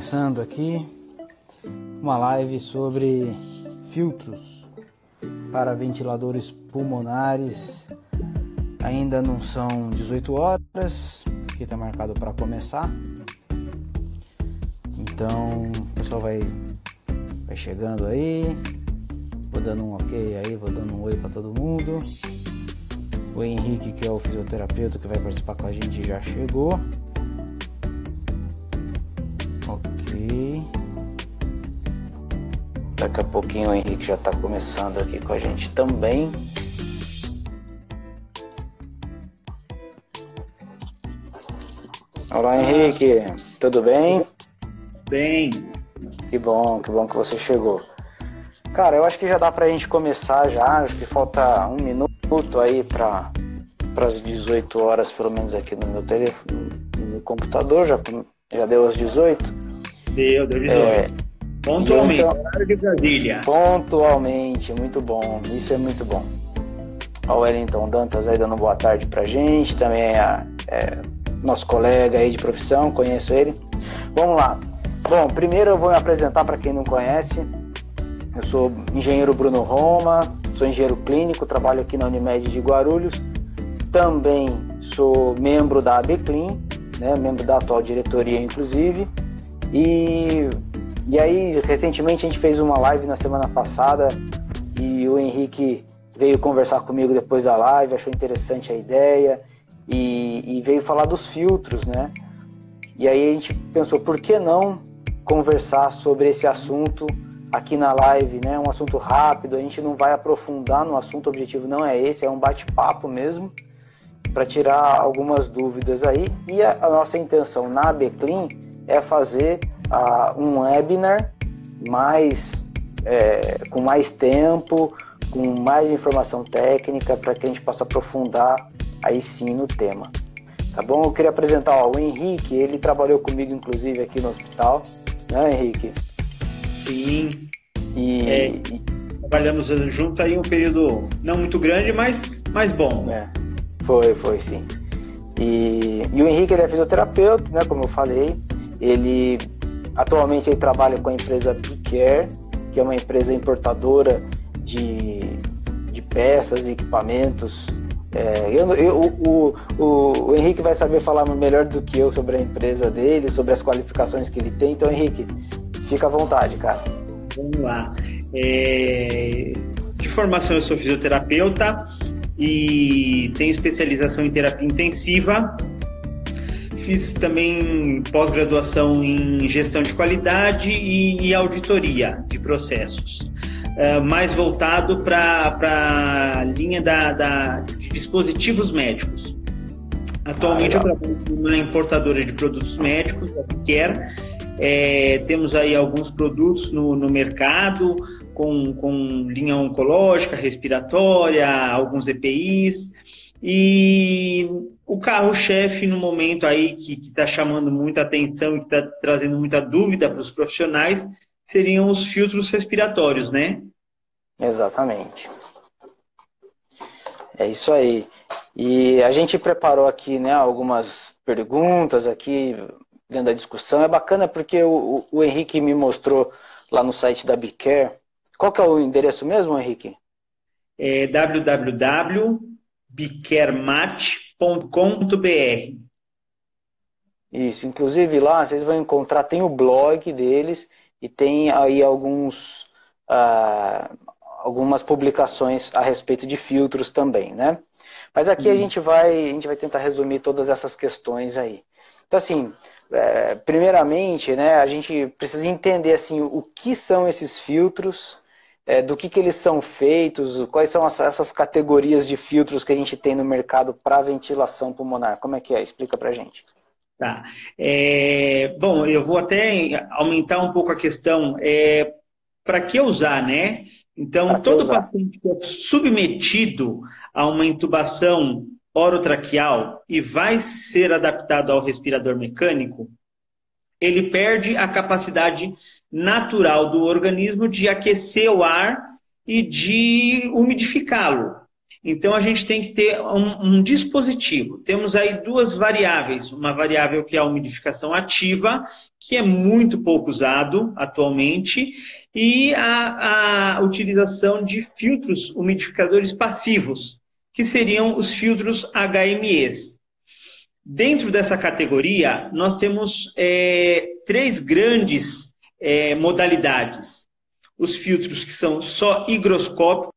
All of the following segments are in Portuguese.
começando aqui uma live sobre filtros para ventiladores pulmonares. Ainda não são 18 horas, que está marcado para começar. Então o pessoal vai, vai chegando aí, vou dando um ok aí, vou dando um oi para todo mundo. O Henrique, que é o fisioterapeuta que vai participar com a gente, já chegou. Daqui a pouquinho o Henrique já está começando aqui com a gente também. Olá Henrique, tudo bem? Bem. Que bom, que bom que você chegou. Cara, eu acho que já dá pra gente começar já, acho que falta um minuto aí para as 18 horas, pelo menos aqui no meu telefone, no meu computador, já, já deu as 18? Deu, deu 18. É, Pontualmente, então, horário de Brasília. Pontualmente, muito bom. Isso é muito bom. O Wellington Dantas aí dando boa tarde pra gente, também é, é nosso colega aí de profissão, conheço ele. Vamos lá. Bom, primeiro eu vou me apresentar para quem não conhece. Eu sou engenheiro Bruno Roma, sou engenheiro clínico, trabalho aqui na Unimed de Guarulhos. Também sou membro da ABCLIN, né, membro da atual diretoria, inclusive. E e aí, recentemente a gente fez uma live na semana passada e o Henrique veio conversar comigo depois da live, achou interessante a ideia e, e veio falar dos filtros, né? E aí a gente pensou, por que não conversar sobre esse assunto aqui na live, né? Um assunto rápido, a gente não vai aprofundar no assunto, o objetivo não é esse, é um bate-papo mesmo, para tirar algumas dúvidas aí. E a, a nossa intenção na Beclean é fazer uh, um webinar mais é, com mais tempo, com mais informação técnica para que a gente possa aprofundar aí sim no tema. Tá bom? Eu queria apresentar ó, o Henrique, ele trabalhou comigo inclusive aqui no hospital, né, Henrique? Sim. E, é, e... trabalhamos juntos aí um período não muito grande, mas, mas bom. É, foi, foi sim. E, e o Henrique ele é fisioterapeuta, né, como eu falei. Ele Atualmente ele trabalha com a empresa Bicare, que é uma empresa importadora de, de peças e equipamentos. É, eu, eu, o, o, o, Henrique vai saber falar melhor do que eu sobre a empresa dele, sobre as qualificações que ele tem. Então, Henrique, fica à vontade, cara. Vamos lá. É, de formação, eu sou fisioterapeuta e tenho especialização em terapia intensiva fiz também pós-graduação em gestão de qualidade e, e auditoria de processos. Uh, mais voltado para a linha da, da, de dispositivos médicos. Atualmente ah, eu trabalho com uma importadora de produtos médicos, a Care. É, temos aí alguns produtos no, no mercado, com, com linha oncológica, respiratória, alguns EPIs. E o carro-chefe no momento aí que está chamando muita atenção e que está trazendo muita dúvida para os profissionais seriam os filtros respiratórios, né? Exatamente. É isso aí. E a gente preparou aqui, né, algumas perguntas aqui dentro da discussão. É bacana porque o, o Henrique me mostrou lá no site da Bicare. Qual que é o endereço mesmo, Henrique? É www.bicaremate.com www.ecoagro.com.br. Isso, inclusive lá vocês vão encontrar, tem o blog deles e tem aí alguns, uh, algumas publicações a respeito de filtros também, né? Mas aqui a uhum. gente vai, a gente vai tentar resumir todas essas questões aí. Então assim, é, primeiramente, né, a gente precisa entender assim o que são esses filtros, é, do que, que eles são feitos, quais são as, essas categorias de filtros que a gente tem no mercado para ventilação pulmonar. Como é que é? Explica para gente. Tá. É, bom, eu vou até aumentar um pouco a questão. É, para que usar, né? Então, todo usar? paciente que é submetido a uma intubação orotraqueal e vai ser adaptado ao respirador mecânico, ele perde a capacidade natural do organismo de aquecer o ar e de umidificá-lo. Então a gente tem que ter um, um, dispositivo. Temos aí duas variáveis: uma variável que é a umidificação ativa, que é muito pouco usado atualmente, e a, a utilização de filtros umidificadores passivos, que seriam os filtros HMEs. Dentro dessa categoria, nós temos é, três grandes é, modalidades. Os filtros que são só higroscópicos,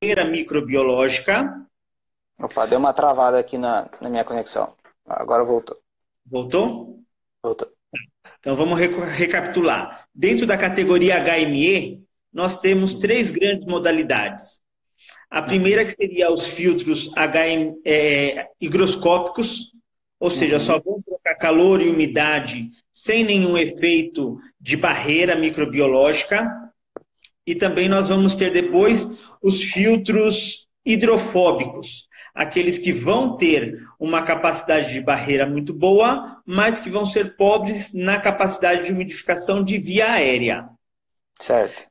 barreira microbiológica. Opa, deu uma travada aqui na, na minha conexão. Agora voltou. Voltou? Voltou. Então vamos recapitular. Dentro da categoria HME, nós temos três grandes modalidades. A primeira que seria os filtros HM, é, higroscópicos, ou seja, uhum. só vão trocar calor e umidade sem nenhum efeito de barreira microbiológica. E também nós vamos ter depois os filtros hidrofóbicos, aqueles que vão ter uma capacidade de barreira muito boa, mas que vão ser pobres na capacidade de umidificação de via aérea. Certo.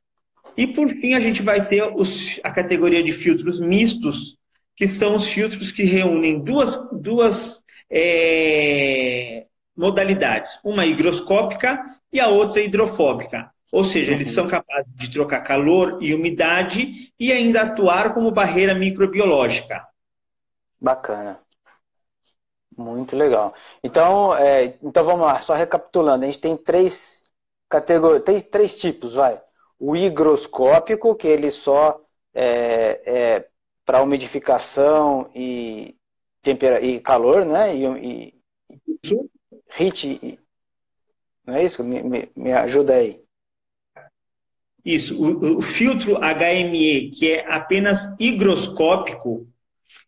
E por fim, a gente vai ter os, a categoria de filtros mistos, que são os filtros que reúnem duas, duas é, modalidades, uma higroscópica e a outra hidrofóbica. Ou seja, eles são capazes de trocar calor e umidade e ainda atuar como barreira microbiológica. Bacana. Muito legal. Então, é, então vamos lá, só recapitulando, a gente tem três categorias, três, três tipos, vai. O higroscópico, que ele só é, é para umidificação e, tempera e calor, né? E, e, HIT, não é isso? Me, me, me ajuda aí. Isso, o, o, filtro HME, que é apenas higroscópico,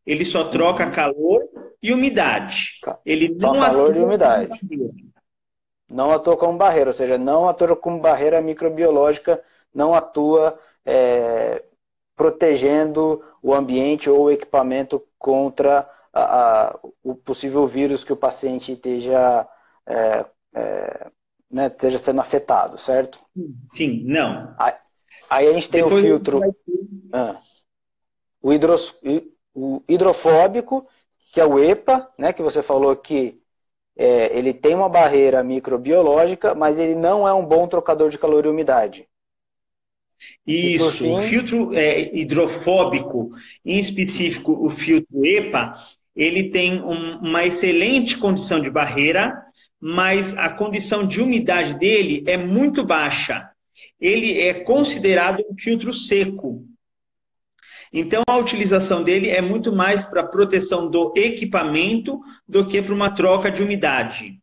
ele só troca uhum. calor e umidade. Ele só não calor e umidade. Não atua como barreira, ou seja, não atua como barreira microbiológica, não atua é, protegendo o ambiente ou o equipamento contra a, a, o possível vírus que o paciente esteja é, é, né, esteja sendo afetado, certo? Sim, não. Aí, aí a gente tem Depois o filtro. Ah, o, hidros, o hidrofóbico, que é o EPA, né, que você falou que é, ele tem uma barreira microbiológica, mas ele não é um bom trocador de calor e umidade. Isso, o filtro é, hidrofóbico, em específico o filtro EPA, ele tem um, uma excelente condição de barreira, mas a condição de umidade dele é muito baixa. Ele é considerado um filtro seco. Então, a utilização dele é muito mais para proteção do equipamento do que para uma troca de umidade.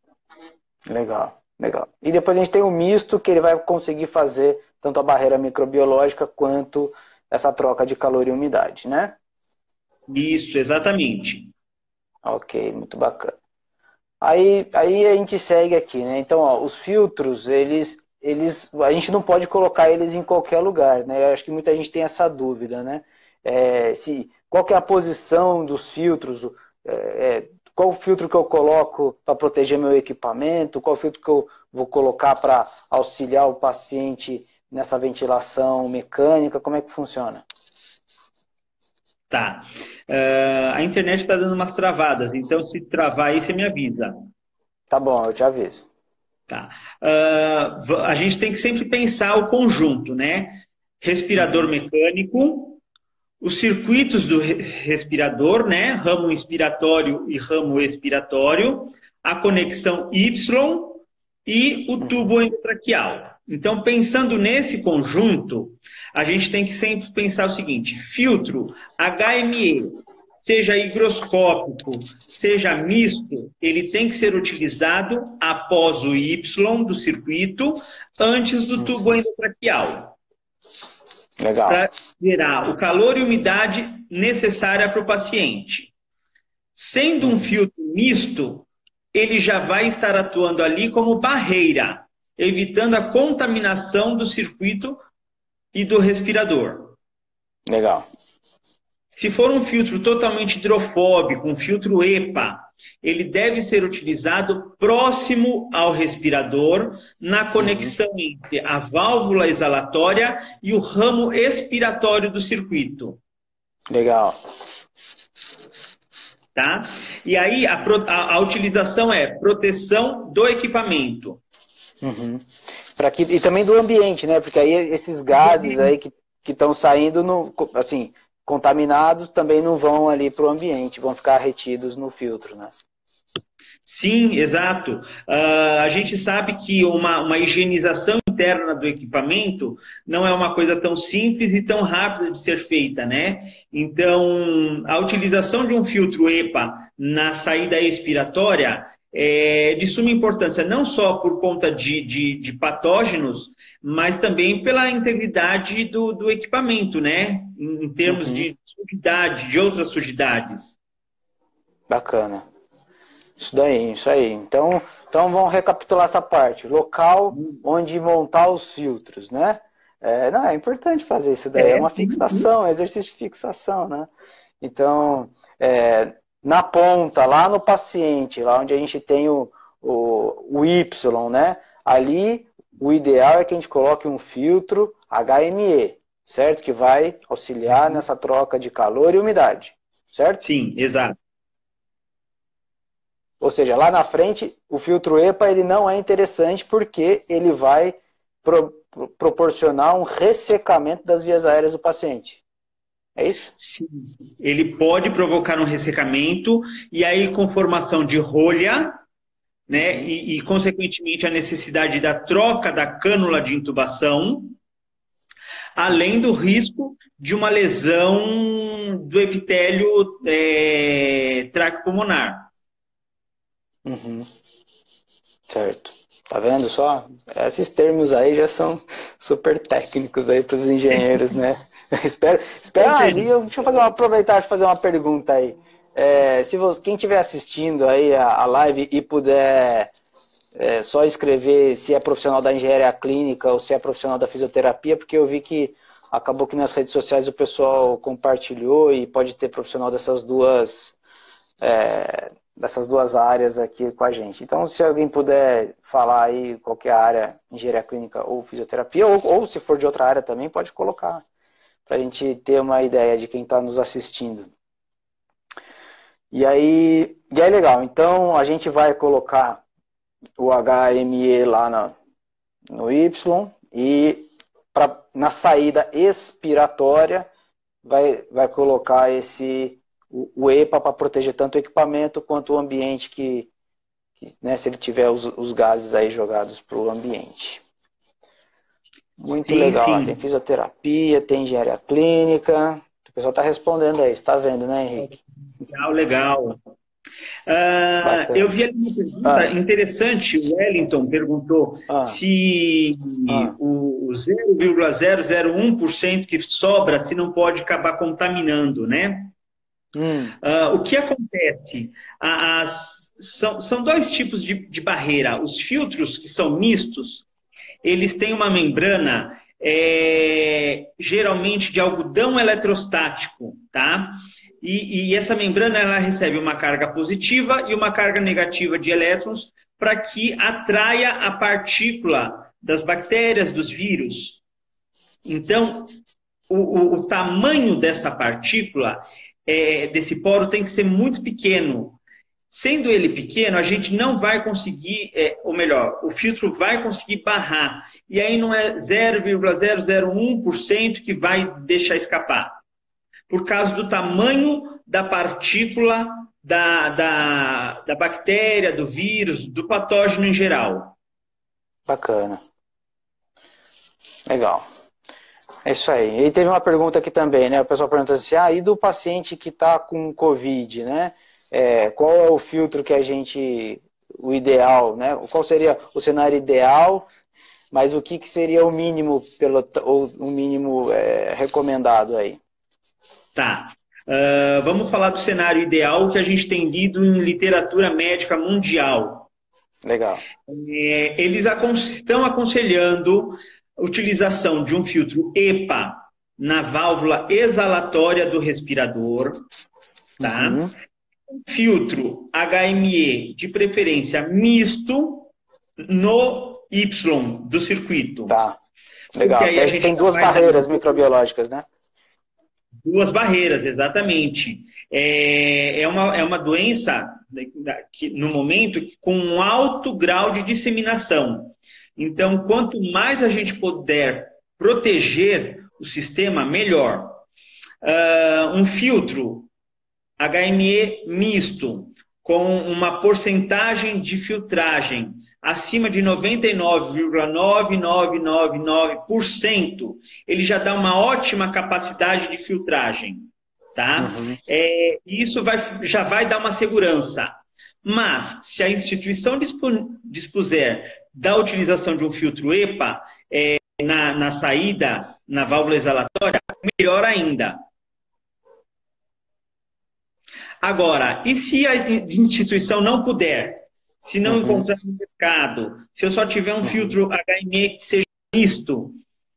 Legal, legal. E depois a gente tem o misto, que ele vai conseguir fazer tanto a barreira microbiológica quanto essa troca de calor e umidade, né? Isso, exatamente. Ok, muito bacana. Aí, aí a gente segue aqui, né? Então, ó, os filtros, eles, eles, a gente não pode colocar eles em qualquer lugar, né? Eu acho que muita gente tem essa dúvida, né? É, se, qual é a posição dos filtros? É, é qual o filtro que eu coloco para proteger meu equipamento? Qual o filtro que eu vou colocar para auxiliar o paciente nessa ventilação mecânica? Como é que funciona? Tá. Uh, a internet está dando umas travadas, então se travar aí, você me avisa. Tá bom, eu te aviso. Tá. Uh, a gente tem que sempre pensar o conjunto, né? Respirador mecânico, os circuitos do respirador, né? Ramo inspiratório e ramo expiratório, a conexão Y e o tubo endotraqueal. Então, pensando nesse conjunto, a gente tem que sempre pensar o seguinte: filtro HME, seja higroscópico, seja misto, ele tem que ser utilizado após o Y do circuito, antes do tubo endotraqueal. Legal. Para gerar o calor e umidade necessária para o paciente. Sendo um filtro misto, ele já vai estar atuando ali como barreira evitando a contaminação do circuito e do respirador. Legal. Se for um filtro totalmente hidrofóbico, um filtro EPA, ele deve ser utilizado próximo ao respirador, na conexão uhum. entre a válvula exalatória e o ramo expiratório do circuito. Legal. Tá? E aí a, a, a utilização é proteção do equipamento. Uhum. Pra que, e também do ambiente, né? Porque aí esses gases aí que estão saindo, no, assim, contaminados, também não vão ali para o ambiente, vão ficar retidos no filtro, né? Sim, exato. Uh, a gente sabe que uma, uma higienização interna do equipamento não é uma coisa tão simples e tão rápida de ser feita, né? Então, a utilização de um filtro EPA na saída expiratória é de suma importância, não só por conta de, de, de patógenos, mas também pela integridade do, do equipamento, né? Em, em termos uhum. de sujidade, de outras sujidades. Bacana. Isso daí, isso aí. Então, então vamos recapitular essa parte. Local onde montar os filtros, né? É, não, é importante fazer isso daí. É, é uma fixação, é exercício de fixação, né? Então, é, na ponta, lá no paciente, lá onde a gente tem o, o, o Y, né? Ali, o ideal é que a gente coloque um filtro HME, certo? Que vai auxiliar uhum. nessa troca de calor e umidade, certo? Sim, exato. Ou seja, lá na frente, o filtro EPA ele não é interessante porque ele vai pro, proporcionar um ressecamento das vias aéreas do paciente. É isso? Sim. Ele pode provocar um ressecamento e aí com formação de rolha, né? E, e consequentemente a necessidade da troca da cânula de intubação, além do risco de uma lesão do epitélio é, pulmonar. Uhum. Certo. Tá vendo só? Esses termos aí já são super técnicos aí para os engenheiros, né? espero, espero ali, eu, deixa eu fazer uma, aproveitar de fazer uma pergunta aí. É, se você, quem estiver assistindo aí a, a, live e puder é, só escrever se é profissional da engenharia clínica ou se é profissional da fisioterapia, porque eu vi que acabou que nas redes sociais o pessoal compartilhou e pode ter profissional dessas duas é, dessas duas áreas aqui com a gente. Então, se alguém puder falar aí qualquer área, engenharia clínica ou fisioterapia, ou, ou se for de outra área também, pode colocar, para a gente ter uma ideia de quem está nos assistindo. E aí, e é legal. Então, a gente vai colocar o HME lá na, no Y e pra, na saída expiratória vai, vai colocar esse o, EPA para proteger tanto o equipamento quanto o ambiente que, que né, se ele tiver os, os gases aí jogados para o ambiente. Muito sim, legal. Sim. Tem fisioterapia, tem engenharia clínica. O pessoal está respondendo aí, está vendo, né, Henrique? Legal, legal. Uh, eu vi uma pergunta ah. interessante. O Wellington perguntou ah. se ah. o 0,001% que sobra se não pode acabar contaminando, né? Hum. Uh, o que acontece? As, são, são dois tipos de, de barreira. Os filtros, que são mistos, eles têm uma membrana é, geralmente de algodão eletrostático, tá? E, e, essa membrana ela recebe uma carga positiva e uma carga negativa de elétrons para que atraia a partícula das bactérias, dos vírus. Então, o, o, o tamanho dessa partícula é, desse poro tem que ser muito pequeno. Sendo ele pequeno, a gente não vai conseguir, é, ou melhor, o filtro vai conseguir barrar. E aí não é 0,001% que vai deixar escapar. Por causa do tamanho da partícula da, da, da bactéria, do vírus, do patógeno em geral. Bacana. Legal. É isso aí. E teve uma pergunta aqui também, né? O pessoal perguntou assim: ah, e do paciente que está com Covid, né? É, qual é o filtro que a gente. O ideal, né? Qual seria o cenário ideal, mas o que, que seria o mínimo, pelo, ou o mínimo é, recomendado aí? Tá. Uh, vamos falar do cenário ideal que a gente tem lido em literatura médica mundial. Legal. É, eles acon estão aconselhando utilização de um filtro EPA na válvula exalatória do respirador, tá? Uhum. Um filtro HME de preferência misto no Y do circuito. Tá. Legal. Aí a gente tem duas barreiras microbiológicas, né? Duas barreiras, exatamente. É, é, uma, é uma doença que, no momento com um alto grau de disseminação. Então, quanto mais a gente puder proteger o sistema, melhor. Uh, um filtro HME misto, com uma porcentagem de filtragem acima de 99,9999%, ele já dá uma ótima capacidade de filtragem. Tá? Uhum. É, isso vai, já vai dar uma segurança. Mas, se a instituição dispuser da utilização de um filtro EPA é, na, na saída, na válvula exalatória, melhor ainda. Agora, e se a instituição não puder, se não uhum. encontrar no mercado, se eu só tiver um uhum. filtro HME que seja misto,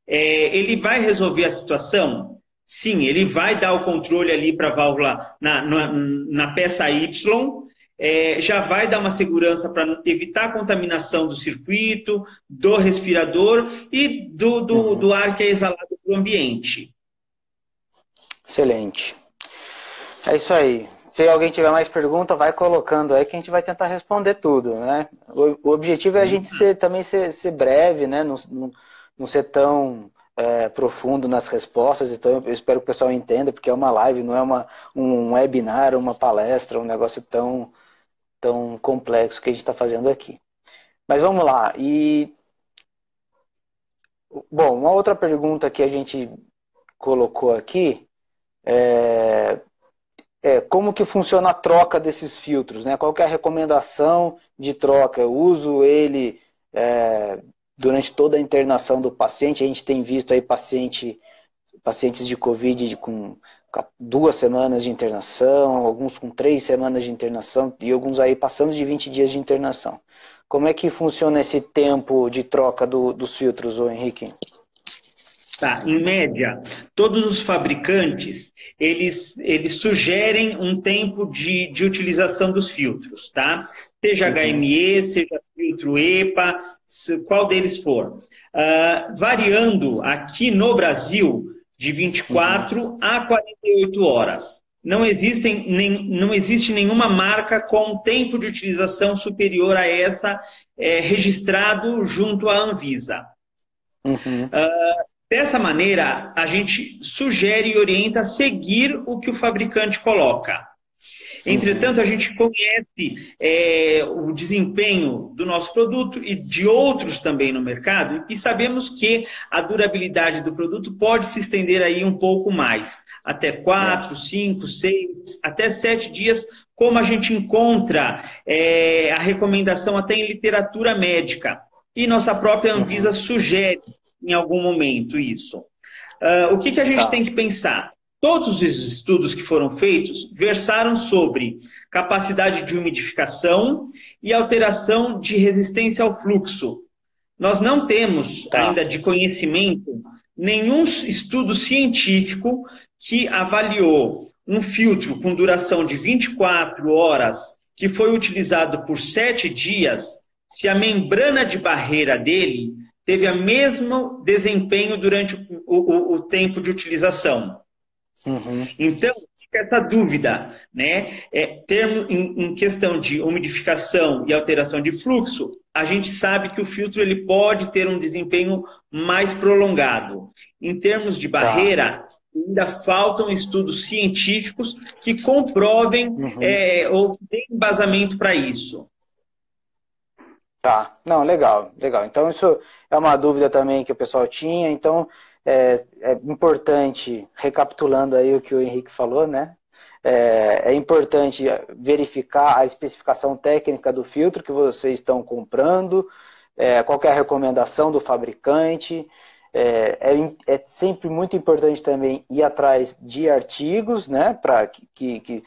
é, ele vai resolver a situação? Sim, ele vai dar o controle ali para a válvula na, na, na, peça Y, é, já vai dar uma segurança para evitar a contaminação do circuito, do respirador e do, do, uhum. do ar que é exalado para o ambiente. Excelente. É isso aí. Se alguém tiver mais pergunta, vai colocando aí que a gente vai tentar responder tudo, né? O, o objetivo é a gente ser, também ser, ser breve, né? Não, não, não ser tão é, profundo nas respostas, então eu espero que o pessoal entenda, porque é uma live, não é uma, um webinar, uma palestra, um negócio tão, tão complexo que a gente está fazendo aqui. Mas vamos lá. E bom, uma outra pergunta que a gente colocou aqui é, é, como que funciona a troca desses filtros, né? Qual é a recomendação de troca? Eu uso ele é, durante toda a internação do paciente. A gente tem visto aí paciente, pacientes de Covid com duas semanas de internação, alguns com três semanas de internação e alguns aí passando de 20 dias de internação. Como é que funciona esse tempo de troca do, dos filtros, ô Henrique? Tá, em média, todos os fabricantes, eles, eles sugerem um tempo de, de utilização dos filtros, tá? Seja uhum. HME, seja filtro EPA, qual deles for. Uh, variando aqui no Brasil de 24 uhum. a 48 horas. Não, existem, nem, não existe nenhuma marca com tempo de utilização superior a essa é, registrado junto à Anvisa. Uhum. Uh, Dessa maneira, a gente sugere e orienta a seguir o que o fabricante coloca. Entretanto, a gente conhece é, o desempenho do nosso produto e de outros também no mercado e sabemos que a durabilidade do produto pode se estender aí um pouco mais, até quatro, cinco, seis, até sete dias, como a gente encontra é, a recomendação até em literatura médica. E nossa própria Anvisa sugere em algum momento isso. Uh, o que, que a gente tá. tem que pensar? Todos os estudos que foram feitos versaram sobre capacidade de umidificação e alteração de resistência ao fluxo. Nós não temos tá. ainda de conhecimento nenhum estudo científico que avaliou um filtro com duração de 24 horas que foi utilizado por sete dias, se a membrana de barreira dele teve o mesmo desempenho durante o, o, o tempo de utilização. Uhum. Então, fica essa dúvida, né? É, termo, em, em, questão de umidificação e alteração de fluxo, a gente sabe que o filtro ele pode ter um desempenho mais prolongado. Em termos de barreira, tá. ainda faltam estudos científicos que comprovem uhum. é, ou deem embasamento para isso. Tá, não, legal, legal. Então isso é uma dúvida também que o pessoal tinha. Então é, é importante, recapitulando aí o que o Henrique falou, né? É, é, importante verificar a especificação técnica do filtro que vocês estão comprando, é, qual é recomendação do fabricante. É, é, é, sempre muito importante também ir atrás de artigos, né? Para que, que,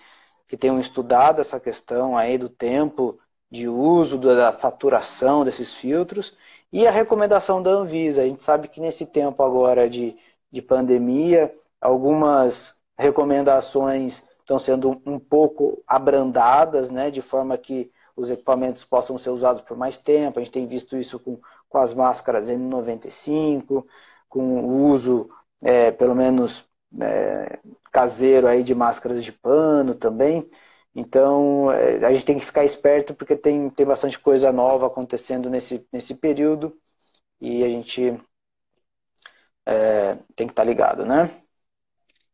que tenham estudado essa questão aí do tempo de uso, da saturação desses filtros e a recomendação da Anvisa. A gente sabe que nesse tempo agora de, de pandemia, algumas recomendações estão sendo um pouco abrandadas, né, de forma que os equipamentos possam ser usados por mais tempo. A gente tem visto isso com, com as máscaras N95, com o uso, é, pelo menos é, caseiro aí de máscaras de pano também. Então, é, a gente tem que ficar esperto porque tem, tem bastante coisa nova acontecendo nesse, nesse período e a gente é, tem que estar ligado, né?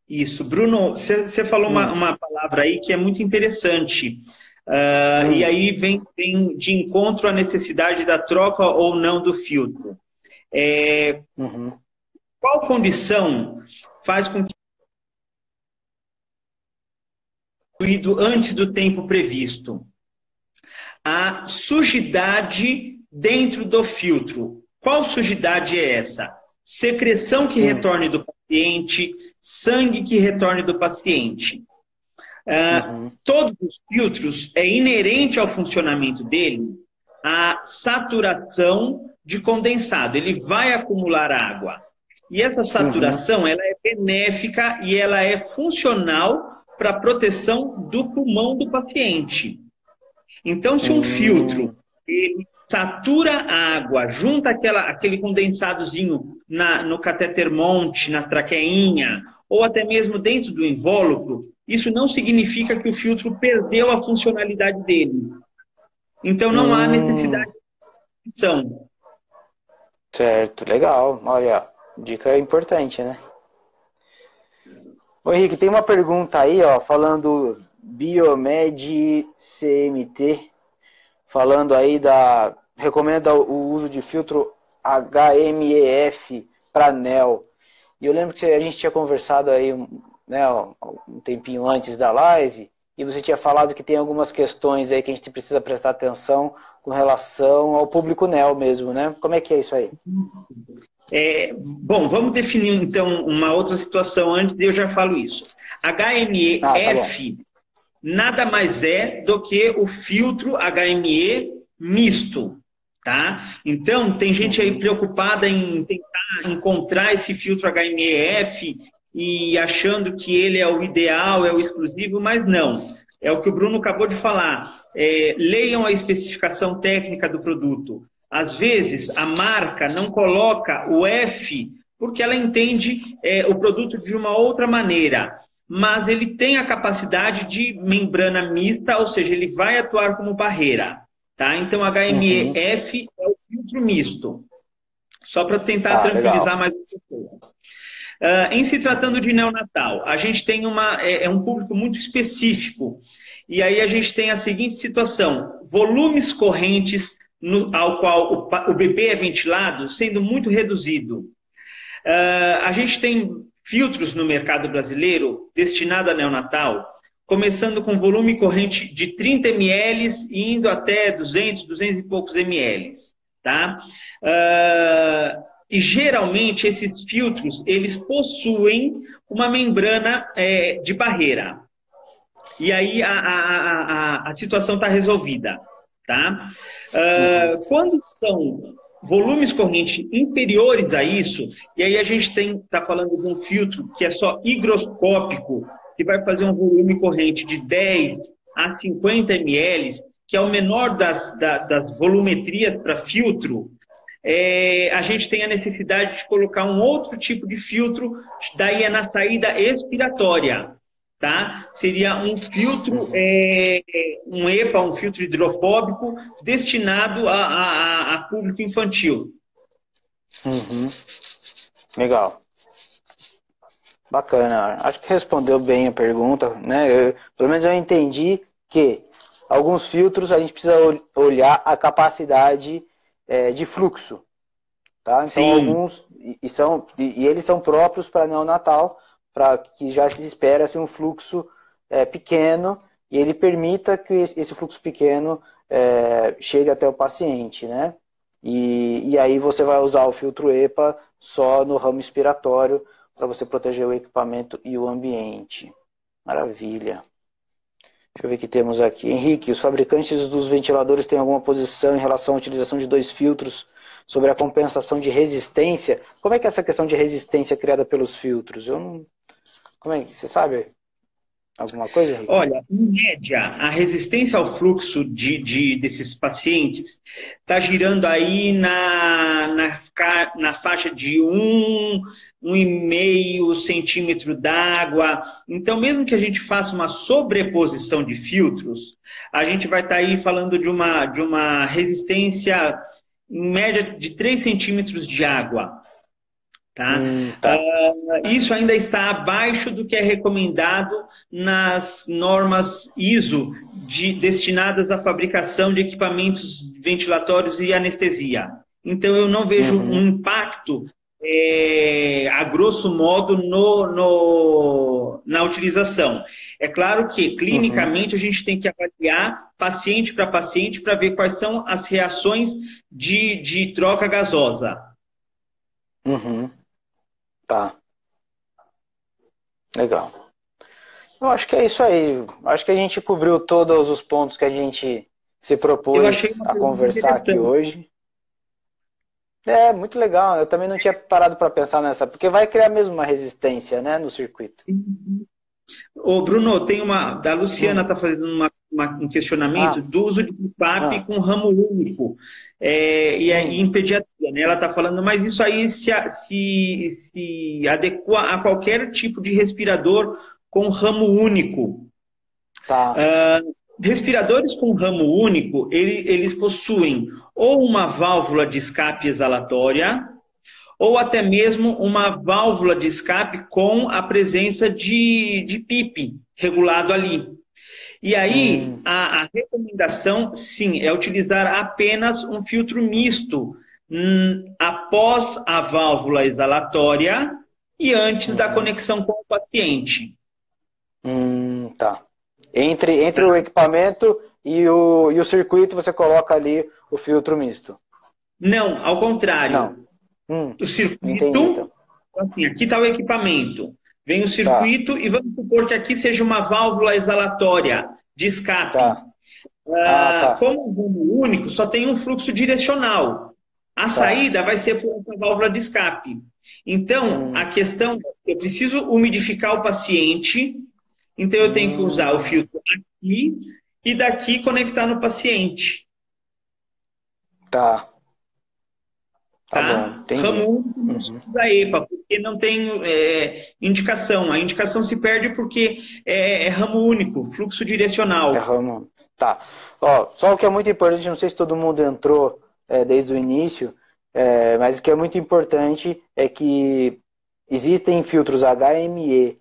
Isso. Bruno, você falou hum. uma, uma palavra aí que é muito interessante. Uh, hum. E aí vem, vem, de encontro à necessidade da troca ou não do filtro. É, uhum. Qual condição faz com que antes do tempo previsto? A sujidade dentro do filtro. Qual sujidade é essa? Secreção que hum. retorne do paciente, sangue que retorne do paciente. Uh, uhum. Todos os filtros é inerente ao funcionamento dele a saturação de condensado. Ele vai acumular água. E essa saturação uhum. ela é benéfica e ela é funcional para proteção do pulmão do paciente. Então, se um uhum. filtro ele satura a água, junta aquela, aquele condensadozinho na, no catéter monte, na traqueinha, ou até mesmo dentro do invólucro, isso não significa que o filtro perdeu a funcionalidade dele. Então não hum. há necessidade de substituição. Certo, legal. Olha, dica importante, né? Ô Henrique, tem uma pergunta aí, ó, falando Biomed CMT, falando aí da. recomenda o uso de filtro HMEF para NEL. E eu lembro que a gente tinha conversado aí né, um tempinho antes da live, e você tinha falado que tem algumas questões aí que a gente precisa prestar atenção com relação ao público NEL mesmo, né? Como é que é isso aí? É, bom, vamos definir então uma outra situação antes e eu já falo isso. HMEF ah, tá nada mais é do que o filtro HME misto, tá? Então, tem gente aí preocupada em tentar encontrar esse filtro HMEF e achando que ele é o ideal, é o exclusivo, mas não. É o que o Bruno acabou de falar. É, leiam a especificação técnica do produto. Às vezes, a marca não coloca o F porque ela entende é, o produto de uma outra maneira, mas ele tem a capacidade de membrana mista, ou seja, ele vai atuar como barreira. Tá? Então, HME-F uhum. é o filtro misto. Só para tentar ah, tranquilizar legal. mais as pessoas. Uh, em se tratando de neonatal, a gente tem uma, é, é, um público muito específico. E aí a gente tem a seguinte situação: volumes correntes no, ao qual o, o, bebê é ventilado sendo muito reduzido. Uh, a gente tem filtros no mercado brasileiro destinado a neonatal, começando com volume corrente de 30 ml e indo até 200, 200 e poucos ml. Tá? Uh, e geralmente esses filtros eles possuem uma membrana é, de barreira. E aí a, a, a, a situação está resolvida. Tá? Uh, quando são volumes corrente inferiores a isso, e aí a gente está falando de um filtro que é só higroscópico, que vai fazer um volume corrente de 10 a 50 ml, que é o menor das, das, das volumetrias para filtro, é, a gente tem a necessidade de colocar um outro tipo de filtro, daí é na saída expiratória, tá? Seria um filtro, é, um EPA, um filtro hidrofóbico, destinado a, a, a público infantil. Uhum. Legal. Bacana. Acho que respondeu bem a pergunta, né? Eu, pelo menos eu entendi que alguns filtros a gente precisa olhar a capacidade é, de fluxo. Tá? Então, Sim. alguns, e, são, e, e eles são próprios para neonatal, para que já se espera assim, um fluxo é, pequeno e ele permita que esse fluxo pequeno é, chegue até o paciente, né? E, e aí você vai usar o filtro EPA só no ramo expiratório para você proteger o equipamento e o ambiente. Maravilha. Deixa eu ver o que temos aqui. Henrique, os fabricantes dos ventiladores têm alguma posição em relação à utilização de dois filtros sobre a compensação de resistência? Como é que é essa questão de resistência criada pelos filtros? Eu não. Como é que você sabe? Alguma coisa, Henrique? Olha, em média, a resistência ao fluxo de, de desses pacientes está girando aí na, na, na faixa de um, um e meio centímetro d'água. Então, mesmo que a gente faça uma sobreposição de filtros, a gente vai estar tá aí falando de uma, de uma resistência em média de 3 centímetros de água. Tá? Hum, tá. Uh, isso ainda está abaixo do que é recomendado nas normas ISO de, destinadas à fabricação de equipamentos ventilatórios e anestesia. Então, eu não vejo uhum. um impacto, é, a grosso modo, no, no, na utilização. É claro que, clinicamente, uhum. a gente tem que avaliar paciente para paciente para ver quais são as reações de, de troca gasosa. Uhum. Tá. Legal. Eu acho que é isso aí. Acho que a gente cobriu todos os pontos que a gente se propôs a conversar aqui hoje. É, muito legal. Eu também não tinha parado para pensar nessa, porque vai criar mesmo uma resistência, né, no circuito. Ô, Bruno, tem uma. Da Luciana está hum. fazendo uma, uma, um questionamento ah. do uso de PAP ah. com ramo único. É, e aí, hum. em pediatria, né? Ela está falando, mas isso aí se, se, se adequa a qualquer tipo de respirador com ramo único. Tá. Uh, respiradores com ramo único, ele, eles possuem ou uma válvula de escape exalatória, ou até mesmo uma válvula de escape com a presença de, de PIP regulado ali. E aí, hum. a, a, recomendação, sim, é utilizar apenas um filtro misto hum, após a válvula exalatória e antes hum. da conexão com o paciente. Hum, tá. Entre, entre o equipamento e o, e o circuito, você coloca ali o filtro misto. Não, ao contrário. Não. Hum, o circuito. Entendi, então. assim, aqui está o equipamento. Vem o tá. circuito tá. e vamos supor que aqui seja uma válvula exalatória de escape. Tá. Ah, ah, tá. Como o rumo único, só tem um fluxo direcional. A tá. saída vai ser por essa válvula de escape. Então, hum. a questão, eu preciso umidificar o paciente, então eu tenho que hum. usar o filtro aqui e daqui conectar no paciente. Tá. Tá? tá? Ramo uhum. da EPA, porque não tem é, indicação. A indicação se perde porque é, é, ramo único, fluxo direcional. É ramo. Tá. Ó, só o que é muito importante, não sei se todo mundo entrou é, desde o início, é, mas o que é muito importante é que existem filtros HME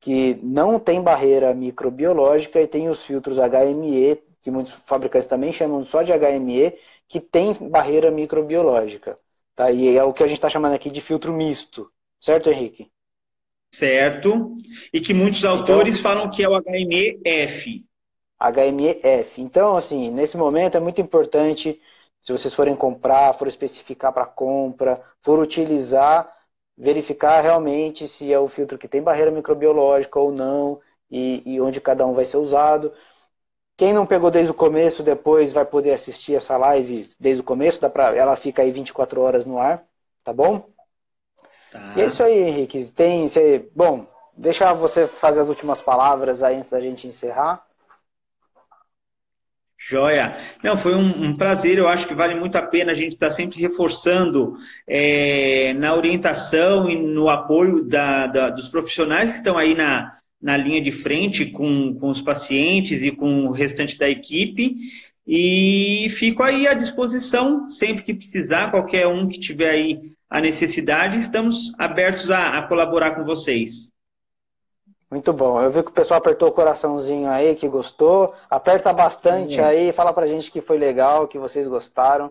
que não tem barreira microbiológica e tem os filtros HME, que muitos fabricantes também chamam só de HME, que tem barreira microbiológica. Tá? E é o que a gente está chamando aqui de filtro misto. Certo, Henrique? Certo. E que muitos então, autores falam que é o HME-F. HME-F. Então, assim, nesse momento é muito importante, se vocês forem comprar, for especificar para compra, for utilizar, verificar realmente se é o filtro que tem barreira microbiológica ou não, e, e onde cada um vai ser usado. Quem não pegou desde o começo, depois vai poder assistir essa live desde o começo, dá pra, ela fica aí 24 horas no ar, tá bom? Tá. E é isso aí, Henrique. Tem, você, bom, deixa você fazer as últimas palavras aí antes da gente encerrar. Joia. Não, foi um, um, prazer. Eu acho que vale muito a pena a gente estar tá sempre reforçando é, na orientação e no apoio da, da, dos profissionais que estão aí na, na linha de frente com, com os pacientes e com o restante da equipe. E fico aí à disposição, sempre que precisar, qualquer um que tiver aí a necessidade, estamos abertos a, a colaborar com vocês. Muito bom. Eu vi que o pessoal apertou o coraçãozinho aí, que gostou. Aperta bastante Sim. aí, fala pra gente que foi legal, que vocês gostaram.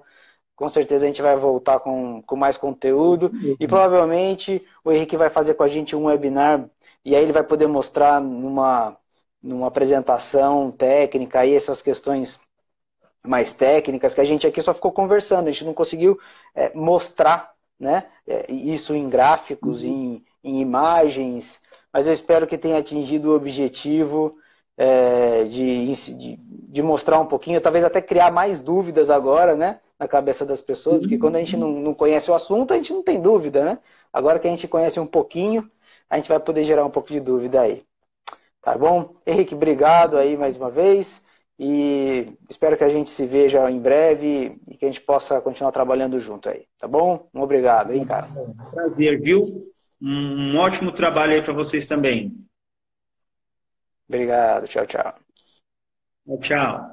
Com certeza a gente vai voltar com, com mais conteúdo. Uhum. E provavelmente o Henrique vai fazer com a gente um webinar e aí ele vai poder mostrar numa, numa apresentação técnica aí essas questões mais técnicas que a gente aqui só ficou conversando, a gente não conseguiu é, mostrar né, é, isso em gráficos, uhum. em, em, imagens, mas eu espero que tenha atingido o objetivo é, de, de, de, mostrar um pouquinho, talvez até criar mais dúvidas agora, né, na cabeça das pessoas, porque quando a gente não, não conhece o assunto, a gente não tem dúvida, né? Agora que a gente conhece um pouquinho, a gente vai poder gerar um pouco de dúvida aí. Tá bom? Henrique, obrigado aí mais uma vez e espero que a gente se veja em breve e que a gente possa continuar trabalhando junto aí, tá bom? Um obrigado, hein, cara? Prazer, viu? Um ótimo trabalho aí para vocês também. Obrigado, tchau, tchau. Tchau.